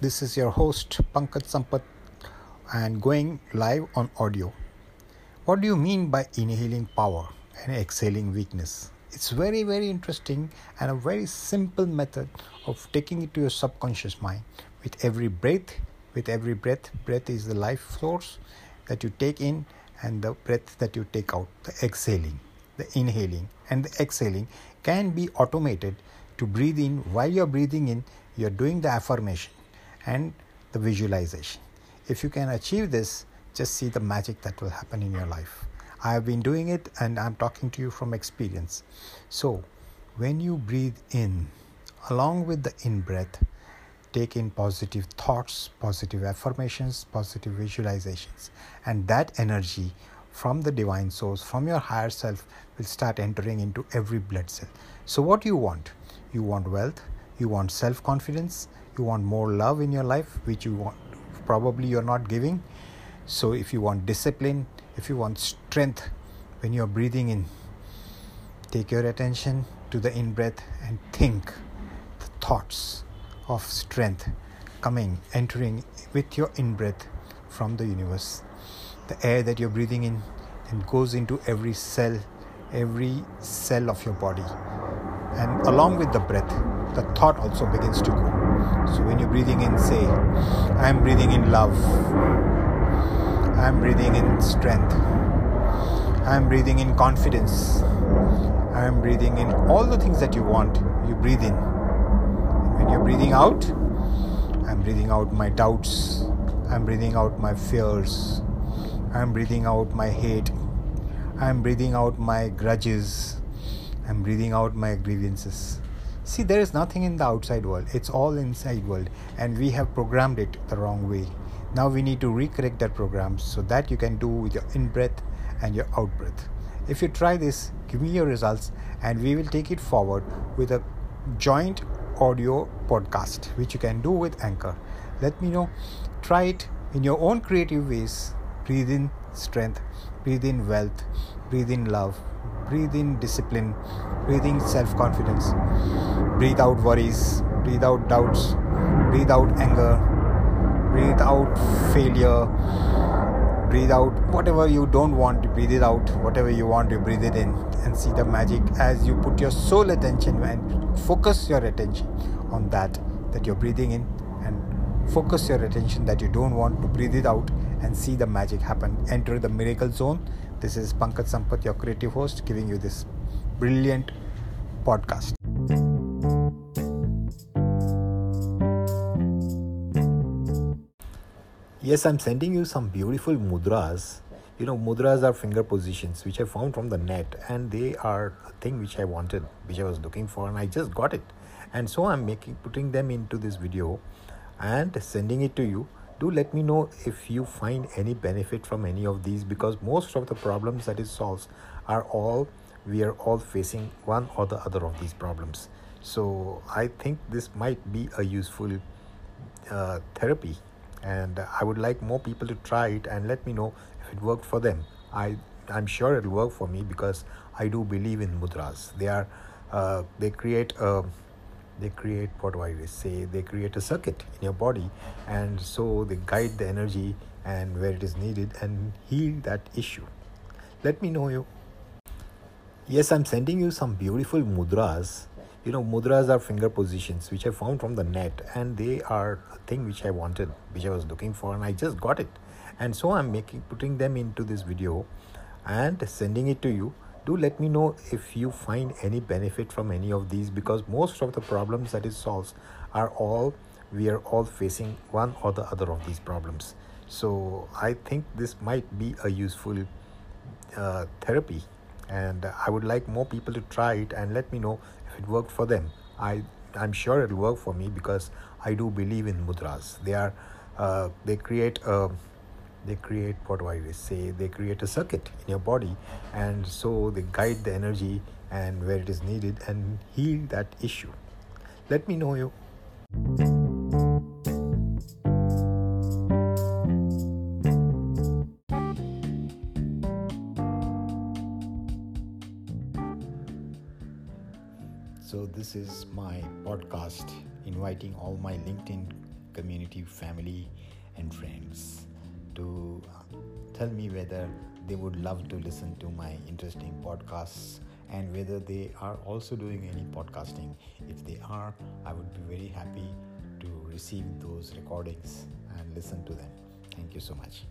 This is your host Pankaj Sampath and going live on audio. What do you mean by inhaling power and exhaling weakness? It's very, very interesting and a very simple method of taking it to your subconscious mind. With every breath, with every breath, breath is the life source that you take in and the breath that you take out, the exhaling, the inhaling and the exhaling can be automated to breathe in while you're breathing in you're doing the affirmation and the visualization. If you can achieve this just see the magic that will happen in your life. I have been doing it and i'm talking to you from experience. So when you breathe in along with the in breath take in positive thoughts positive affirmations positive visualizations. And that energy from the divine source from your higher self will start entering into every blood cell. So what you want? You want wealth you want self confidence you want more love in your life which you want probably you're not giving. So if you want discipline if you want strength when you're breathing in take your attention to the in breath and think the thoughts of strength coming entering with your in breath from the universe. The air that you're breathing in and goes into every cell every cell of your body. And along with the breath the thought also begins to go so when you're breathing in say i am breathing in love. I am breathing in strength. I am breathing in confidence. I am breathing in all the things that you want you breathe in. And when you're breathing out i'm breathing out my doubts. I'm breathing out my fears. I'm breathing out my hate. I'm breathing out my grudges. I'm breathing out my grievances. See, there is nothing in the outside world, it's all inside world, and we have programmed it the wrong way. Now we need to recorrect that program so that you can do with your in breath and your out breath. If you try this, give me your results, and we will take it forward with a joint audio podcast, which you can do with Anchor. Let me know. Try it in your own creative ways. Breathe in strength, breathe in wealth, breathe in love, breathe in discipline, breathe in self confidence, breathe out worries, breathe out doubts, breathe out anger, breathe out failure, breathe out whatever you don't want to breathe it out, whatever you want to breathe it in, and see the magic as you put your soul attention and focus your attention on that that you're breathing in and focus your attention that you don't want to breathe it out and see the magic happen. Enter the miracle zone this is Pankaj Sampath, your creative host, giving you this brilliant podcast. Yes, I'm sending you some beautiful mudras. You know, mudras are finger positions which I found from the net, and they are a thing which I wanted, which I was looking for, and I just got it. And so I'm making putting them into this video and sending it to you do let me know if you find any benefit from any of these because most of the problems that it solves are all we are all facing one or the other of these problems. So i think this might be a useful uh, therapy and i would like more people to try it and let me know if it worked for them. I i'm sure it'll work for me because i do believe in mudras. They are uh, they create a they create what do I say? They create a circuit in your body, and so they guide the energy and where it is needed and heal that issue. Let me know you. Yes, I'm sending you some beautiful mudras. You know, mudras are finger positions which I found from the net, and they are a thing which I wanted, which I was looking for, and I just got it. And so I'm making putting them into this video and sending it to you do let me know if you find any benefit from any of these because most of the problems that it solves are all we are all facing one or the other of these problems. So i think this might be a useful uh, therapy and i would like more people to try it and let me know if it worked for them. I i'm sure it'll work for me because i do believe in mudras. They are uh, they create a they create what do I say? They create a circuit in your body, and so they guide the energy and where it is needed and heal that issue. Let me know you. So, this is my podcast inviting all my LinkedIn community, family, and friends to uh, tell me whether they would love to listen to my interesting podcasts and whether they are also doing any podcasting. If they are, I would be very happy to receive those recordings and listen to them. Thank you so much.